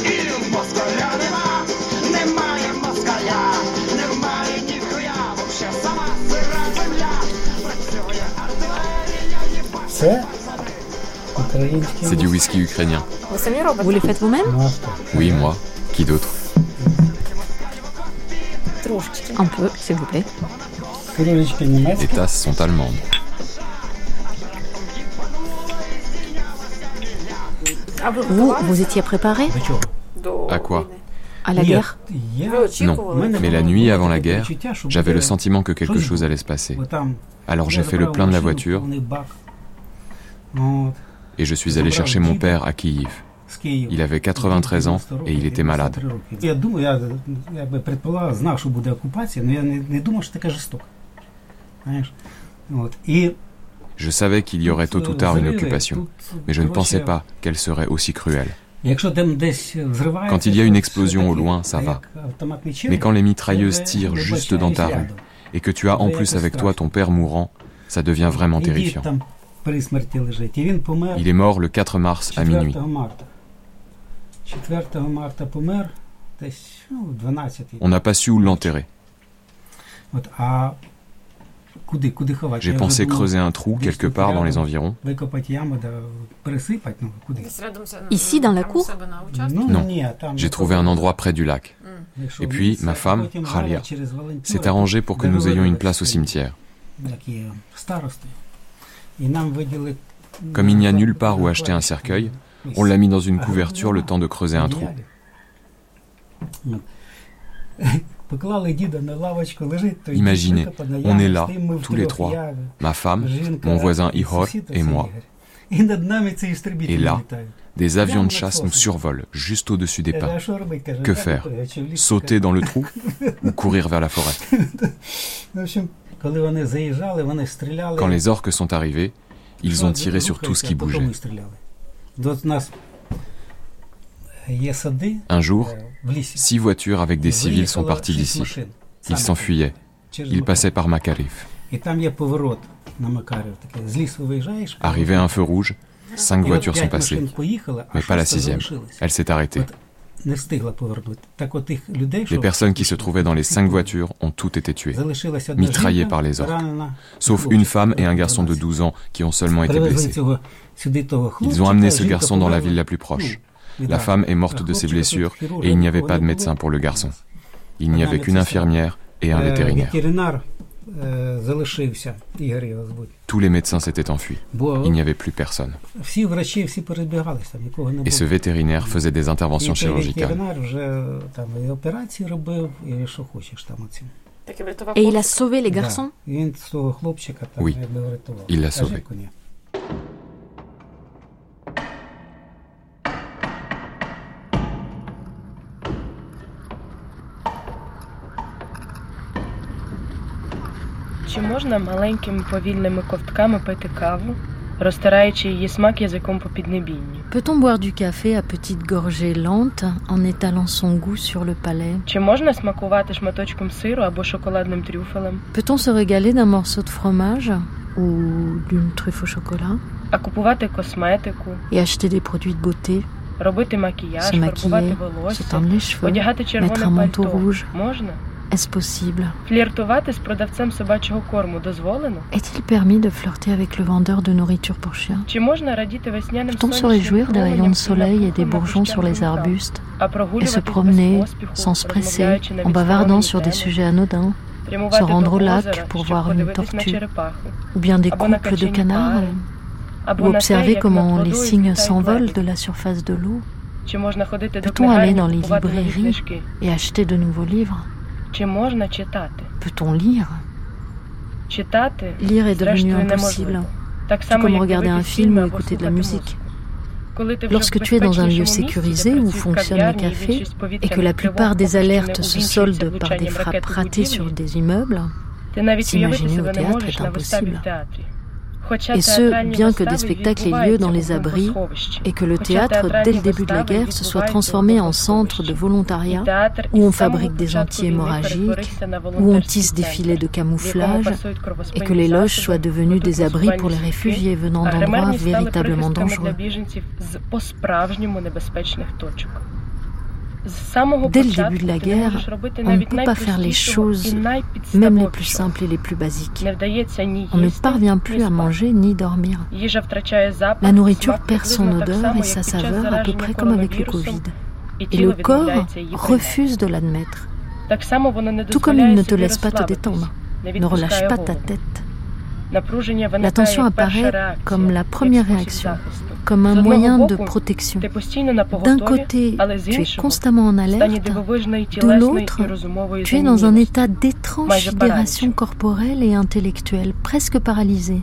і москаля нема, немає москаля, немає ні ніхуя, вообще сама сира земля, працює артилерія, їба. Це український. Це дівський. Vous le faites vous-même Oui, moi. Qui d'autre Un peu, s'il vous plaît. Les tasses sont allemandes. Vous, vous étiez préparé À quoi À la guerre Non, mais la nuit avant la guerre, j'avais le sentiment que quelque chose allait se passer. Alors j'ai fait le plein de la voiture et je suis allé chercher mon père à Kiev. Il avait 93 ans et il était malade. Je savais qu'il y aurait tôt ou tard une occupation, mais je ne pensais pas qu'elle serait aussi cruelle. Quand il y a une explosion au loin, ça va. Mais quand les mitrailleuses tirent juste dans ta rue et que tu as en plus avec toi ton père mourant, ça devient vraiment terrifiant. Il est mort le 4 mars à minuit. On n'a pas su où l'enterrer. J'ai pensé creuser un trou quelque part dans les environs. Ici, dans la cour Non, j'ai trouvé un endroit près du lac. Et puis, ma femme, Khalia, s'est arrangée pour que nous ayons une place au cimetière. Comme il n'y a nulle part où acheter un cercueil, on l'a mis dans une couverture le temps de creuser un trou. Imaginez, on est là, tous les trois, ma femme, mon voisin Ihor et moi. Et là, des avions de chasse nous survolent juste au-dessus des pins. Que faire? Sauter dans le trou ou courir vers la forêt? Quand les orques sont arrivés, ils ont tiré sur tout ce qui bougeait. Un jour, six voitures avec des civils sont parties d'ici. Ils s'enfuyaient. Ils passaient par Makarif. Arrivé à un feu rouge, cinq voitures sont passées, mais pas la sixième. Elle s'est arrêtée. Les personnes qui se trouvaient dans les cinq voitures ont toutes été tuées, mitraillées par les orques, sauf une femme et un garçon de 12 ans qui ont seulement été blessés. Ils ont amené ce garçon dans la ville la plus proche. La femme est morte de ses blessures et il n'y avait pas de médecin pour le garçon. Il n'y avait qu'une infirmière et un vétérinaire. Tous les médecins s'étaient enfuis. Il n'y avait plus personne. Et ce vétérinaire faisait des interventions chirurgicales. Et il a sauvé les garçons Oui, il l'a sauvé. Чи можна маленькими повільними ковтками пити каву, розтираючи її смак язиком по піднебінні? Peut-on boire du café à petites gorgées lentes en étalant son goût sur le palais Чи можна смакувати шматочком сиру або шоколадним трюфелем? Peut-on se régaler d'un morceau de fromage ou d'une truffe au chocolat А купувати косметику, et acheter des produits de beauté, робити макіяж, se фарбувати maquiller, se волосся, teindre les cheveux, одягати mettre un червоне manteau пальто? rouge Можна? Est-ce possible Фліртувати з продавцем собачого корму дозволено? Est-il permis de flirter avec le vendeur de nourriture pour chien Чи можна радіти весняним Peut-on se сонячним réjouir des rayons de променям soleil et des на bourgeons sur les пущеному arbustes а et se прогулюватись без promener поспіху, sans se presser розмовляючи на en bavardant відсторонені sur des теми, sujets anodins прямувати se rendre до au lac озера, pour щоб voir une подивитись на tortue черепаху, ou bien des або на couples de качені canards пари, або ou на те, observer як над comment les водою cygnes злітають s'envolent лебеді. de la surface de l'eau Чи можна ходити до Peut-on aller книгарні, dans les купувати нові librairies книжки? et acheter de nouveaux livres Чи можна читати? Peut-on lire Чи Lire est devenu impossible, tout comme regarder un film ou écouter de la musique. Lorsque tu es dans un lieu sécurisé où fonctionnent les cafés et que la plupart des alertes se soldent par des frappes ratées sur des immeubles, s'imaginer au théâtre est impossible. Et ce, bien que des spectacles aient lieu dans les abris et que le théâtre, dès le début de la guerre, se soit transformé en centre de volontariat où on fabrique des anti-hémorragiques, où on tisse des filets de camouflage et que les loges soient devenues des abris pour les réfugiés venant d'endroits véritablement dangereux. Dès le début de la guerre, on ne peut pas faire les choses, même les plus simples et les plus basiques. On ne parvient plus à manger ni dormir. La nourriture perd son odeur et sa saveur à peu près comme avec le Covid. Et le corps refuse de l'admettre. Tout comme il ne te laisse pas te détendre. Ne relâche pas ta tête. La tension apparaît comme la première réaction, comme un moyen de protection. D'un côté, tu es constamment en alerte, de l'autre, tu es dans un état d'étrange sidération corporelle et intellectuelle, presque paralysé.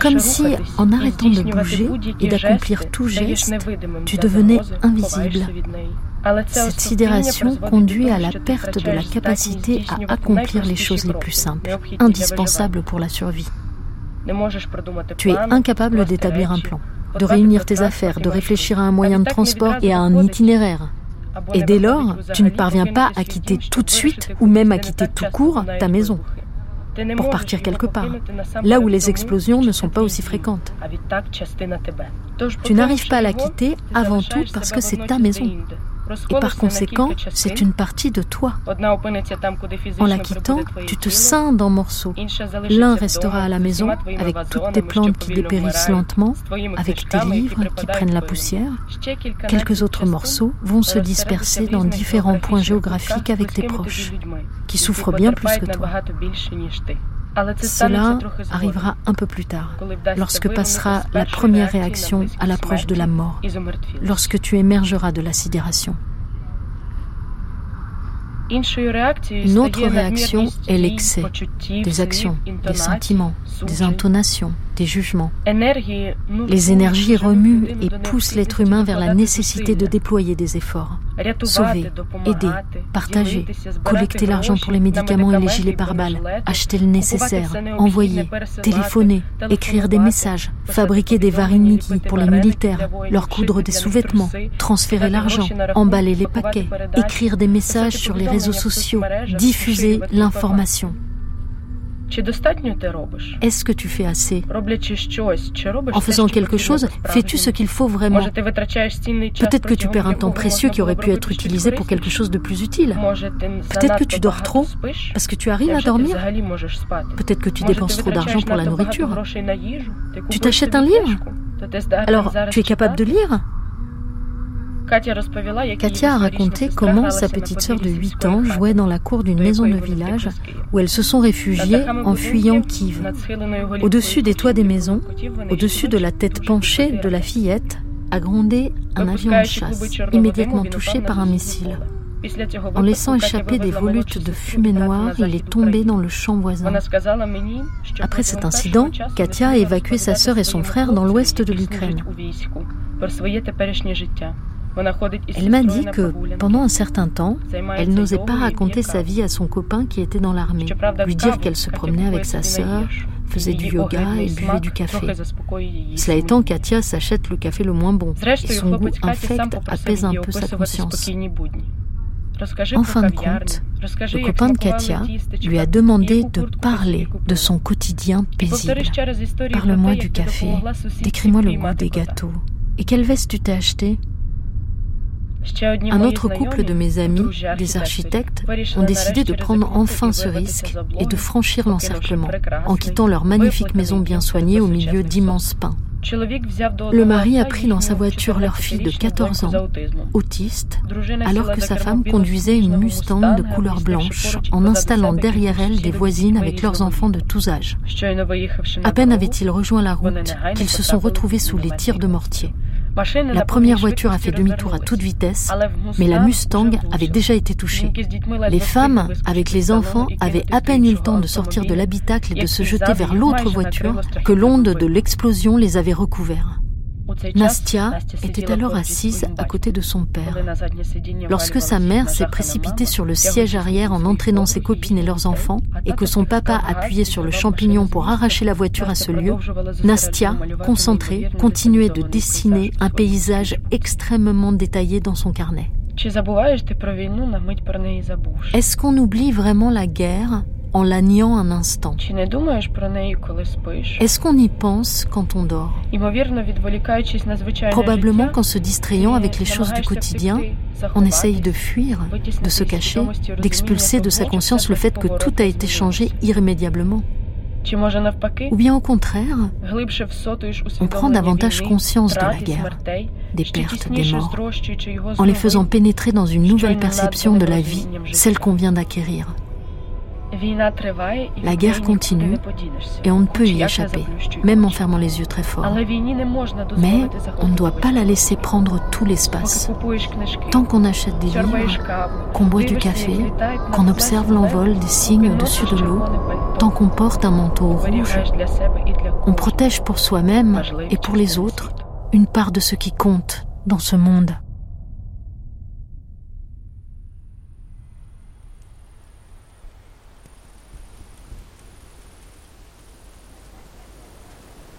Comme si, en arrêtant de bouger et d'accomplir tout geste, tu devenais invisible. Cette sidération conduit à la perte de la capacité à accomplir les choses les plus simples, indispensables pour la survie. Tu es incapable d'établir un plan, de réunir tes affaires, de réfléchir à un moyen de transport et à un itinéraire. Et dès lors, tu ne parviens pas à quitter tout de suite ou même à quitter tout court ta maison pour partir quelque part, là où les explosions ne sont pas aussi fréquentes. Tu n'arrives pas à la quitter avant tout parce que c'est ta maison. Et par conséquent, c'est une partie de toi. En la quittant, tu te scindes en morceaux. L'un restera à la maison avec toutes tes plantes qui dépérissent lentement, avec tes livres qui prennent la poussière. Quelques autres morceaux vont se disperser dans différents points géographiques avec tes proches, qui souffrent bien plus que toi. Cela arrivera un peu plus tard, lorsque passera la première réaction à l'approche de la mort, lorsque tu émergeras de la sidération. Une autre réaction est l'excès des actions, des sentiments, des intonations, des jugements. Les énergies remuent et poussent l'être humain vers la nécessité de déployer des efforts. Sauver, aider, partager, collecter l'argent pour les médicaments et les gilets pare-balles, acheter le nécessaire, envoyer, téléphoner, écrire des messages, fabriquer des variniki pour les militaires, leur coudre des sous-vêtements, transférer l'argent, emballer les paquets, écrire des messages sur les réseaux sociaux, diffuser l'information. Est-ce que tu fais assez? En faisant quelque chose, fais-tu ce qu'il faut vraiment? Peut-être que tu perds un temps précieux qui aurait pu être utilisé pour quelque chose de plus utile. Peut-être que tu dors trop parce que tu arrives à dormir. Peut-être que tu dépenses trop d'argent pour la nourriture. Tu t'achètes un livre? Alors, tu es capable de lire? Katia a raconté comment sa petite sœur de 8 ans jouait dans la cour d'une maison de village où elles se sont réfugiées en fuyant Kiev. Au-dessus des toits des maisons, au-dessus de la tête penchée de la fillette, a grondé un avion de chasse, immédiatement touché par un missile. En laissant échapper des volutes de fumée noire, il est tombé dans le champ voisin. Après cet incident, Katia a évacué sa sœur et son frère dans l'ouest de l'Ukraine. Elle m'a dit que pendant un certain temps, elle n'osait pas raconter sa vie à son copain qui était dans l'armée, lui dire qu'elle se promenait avec sa sœur, faisait du yoga et buvait du café. Cela étant, Katia s'achète le café le moins bon. Et son goût infect apaise un peu sa conscience. En fin de compte, le copain de Katia lui a demandé de parler de son quotidien paisible. Parle-moi du café, décris-moi le goût des gâteaux. Et quelle veste tu t'es acheté un autre couple de mes amis, des architectes, ont décidé de prendre enfin ce risque et de franchir l'encerclement en quittant leur magnifique maison bien soignée au milieu d'immenses pins. Le mari a pris dans sa voiture leur fille de 14 ans, autiste, alors que sa femme conduisait une Mustang de couleur blanche en installant derrière elle des voisines avec leurs enfants de tous âges. À peine avaient-ils rejoint la route qu'ils se sont retrouvés sous les tirs de mortier. La première voiture a fait demi-tour à toute vitesse, mais la Mustang avait déjà été touchée. Les femmes, avec les enfants, avaient à peine eu le temps de sortir de l'habitacle et de se jeter vers l'autre voiture que l'onde de l'explosion les avait recouverts. Nastia était alors assise à côté de son père. Lorsque sa mère s'est précipitée sur le siège arrière en entraînant ses copines et leurs enfants, et que son papa appuyait sur le champignon pour arracher la voiture à ce lieu, Nastia, concentrée, continuait de dessiner un paysage extrêmement détaillé dans son carnet. Est-ce qu'on oublie vraiment la guerre en la niant un instant? Est-ce qu'on y pense quand on dort? Probablement qu'en se distrayant avec les choses du quotidien, on essaye de fuir, de se cacher, d'expulser de sa conscience le fait que tout a été changé irrémédiablement. Ou bien au contraire, on prend davantage conscience de la guerre, des pertes, des morts, en les faisant pénétrer dans une nouvelle perception de la vie, celle qu'on vient d'acquérir. La guerre continue et on ne peut y échapper, même en fermant les yeux très fort. Mais on ne doit pas la laisser prendre tout l'espace. Tant qu'on achète des livres, qu'on boit du café, qu'on observe l'envol des signes au-dessus de l'eau, tant qu'on porte un manteau rouge, on protège pour soi-même et pour les autres une part de ce qui compte dans ce monde.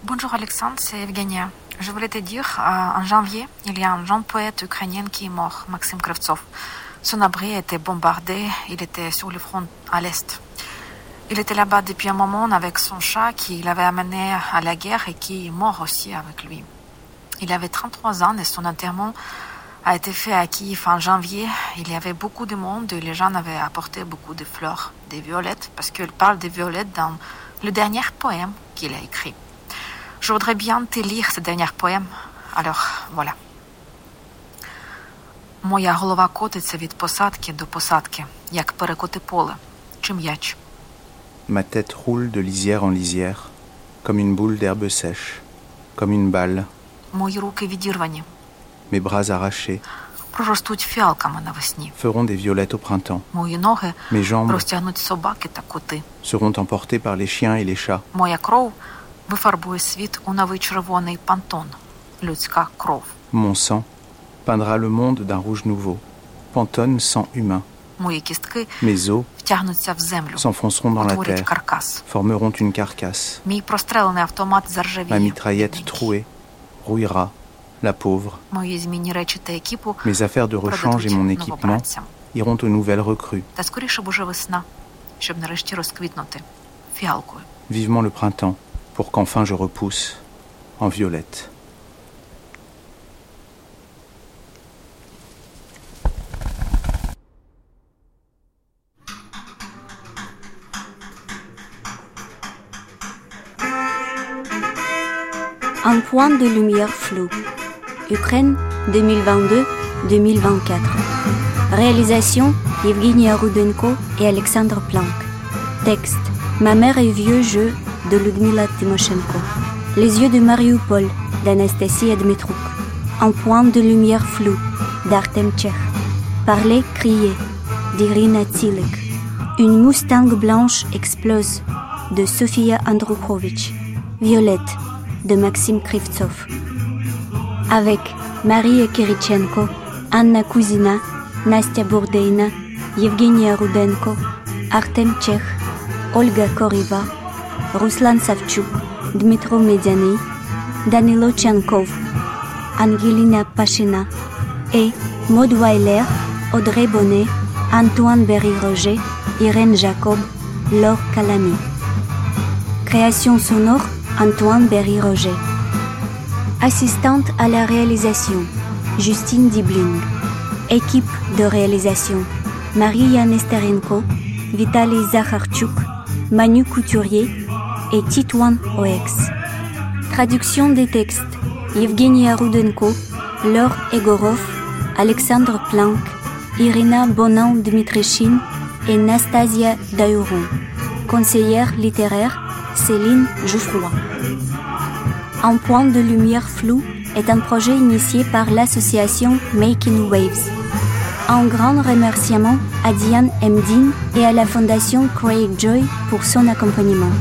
Bonjour Alexandre, c'est Evgenia. Je voulais te dire, euh, en janvier, il y a un jeune poète ukrainien qui est mort, Maxime Kravtsov. Son abri a été bombardé, il était sur le front à l'est. Il était là-bas depuis un moment avec son chat qu'il avait amené à la guerre et qui est mort aussi avec lui. Il avait 33 ans et son enterrement a été fait à Kiev en janvier. Il y avait beaucoup de monde et les gens avaient apporté beaucoup de fleurs, des violettes, parce qu'il parle des violettes dans le dernier poème qu'il a écrit. Je voudrais bien te lire ce dernier poème. Alors, voilà. Моя голова котиться від посадки до посадки, як перекоти поле, чи м'яч. Ma tête roule de lisière en lisière, comme une boule d'herbe sèche, comme une balle. Mes bras arrachés feront des violettes au printemps. Mes jambes seront emportées par les chiens et les chats. Mon sang peindra le monde d'un rouge nouveau. Pantone sang humain. Мої кістки Mes os втягнуться в землю. s'enfonceront dans la утворять terre, каркас. formeront une carcasse. Мій прострелений автомат Ma заржавіє. mitraillette trouée rouillera, la pauvre. Мої змінні речі та екіпу Mes affaires de rechange et mon équipement новобранцям. iront aux nouvelles recrues. Та скоріше б уже весна, щоб нарешті розквітнути фіалкою. Vivement le printemps, pour qu'enfin je repousse en violette. Point de lumière flou. Ukraine 2022-2024. Réalisation Evgenia Rudenko et Alexandre Planck. Texte Ma mère et vieux jeu de Ludmila Timoshenko. Les yeux de Mariupol d'Anastasia Dmitrouk. Un point de lumière flou d'Artem Tchekh. Parler, crier d'Irina Tsilik. Une Mustang blanche explose de Sofia Andrukhovich. Violette de Maxime Krivtsov. Avec Marie Kirichenko, Anna Kuzina, Nastya Bourdeina, Evgenia Rudenko, Artem Tchekh, Olga Koriva, Ruslan Savchuk, Dmitro Mediani, Danilo Tchankov, Angelina Pachina et Maud Weiler, Audrey Bonnet, Antoine Berry-Roger, Irène Jacob, Laure Calamy. Création sonore Antoine Berry-Roger. Assistante à la réalisation Justine Dibling. Équipe de réalisation Maria Nesterenko, Vitaly Zakharchuk, Manu Couturier et Titouan Oex. Traduction des textes Evgenia Rudenko, Laure Egorov, Alexandre Planck, Irina Bonan-Dmitrichine et Nastasia Daouron. Conseillère littéraire Céline Jouffroy. Un point de lumière flou est un projet initié par l'association Making Waves. Un grand remerciement à Diane Mdin et à la fondation Craig Joy pour son accompagnement.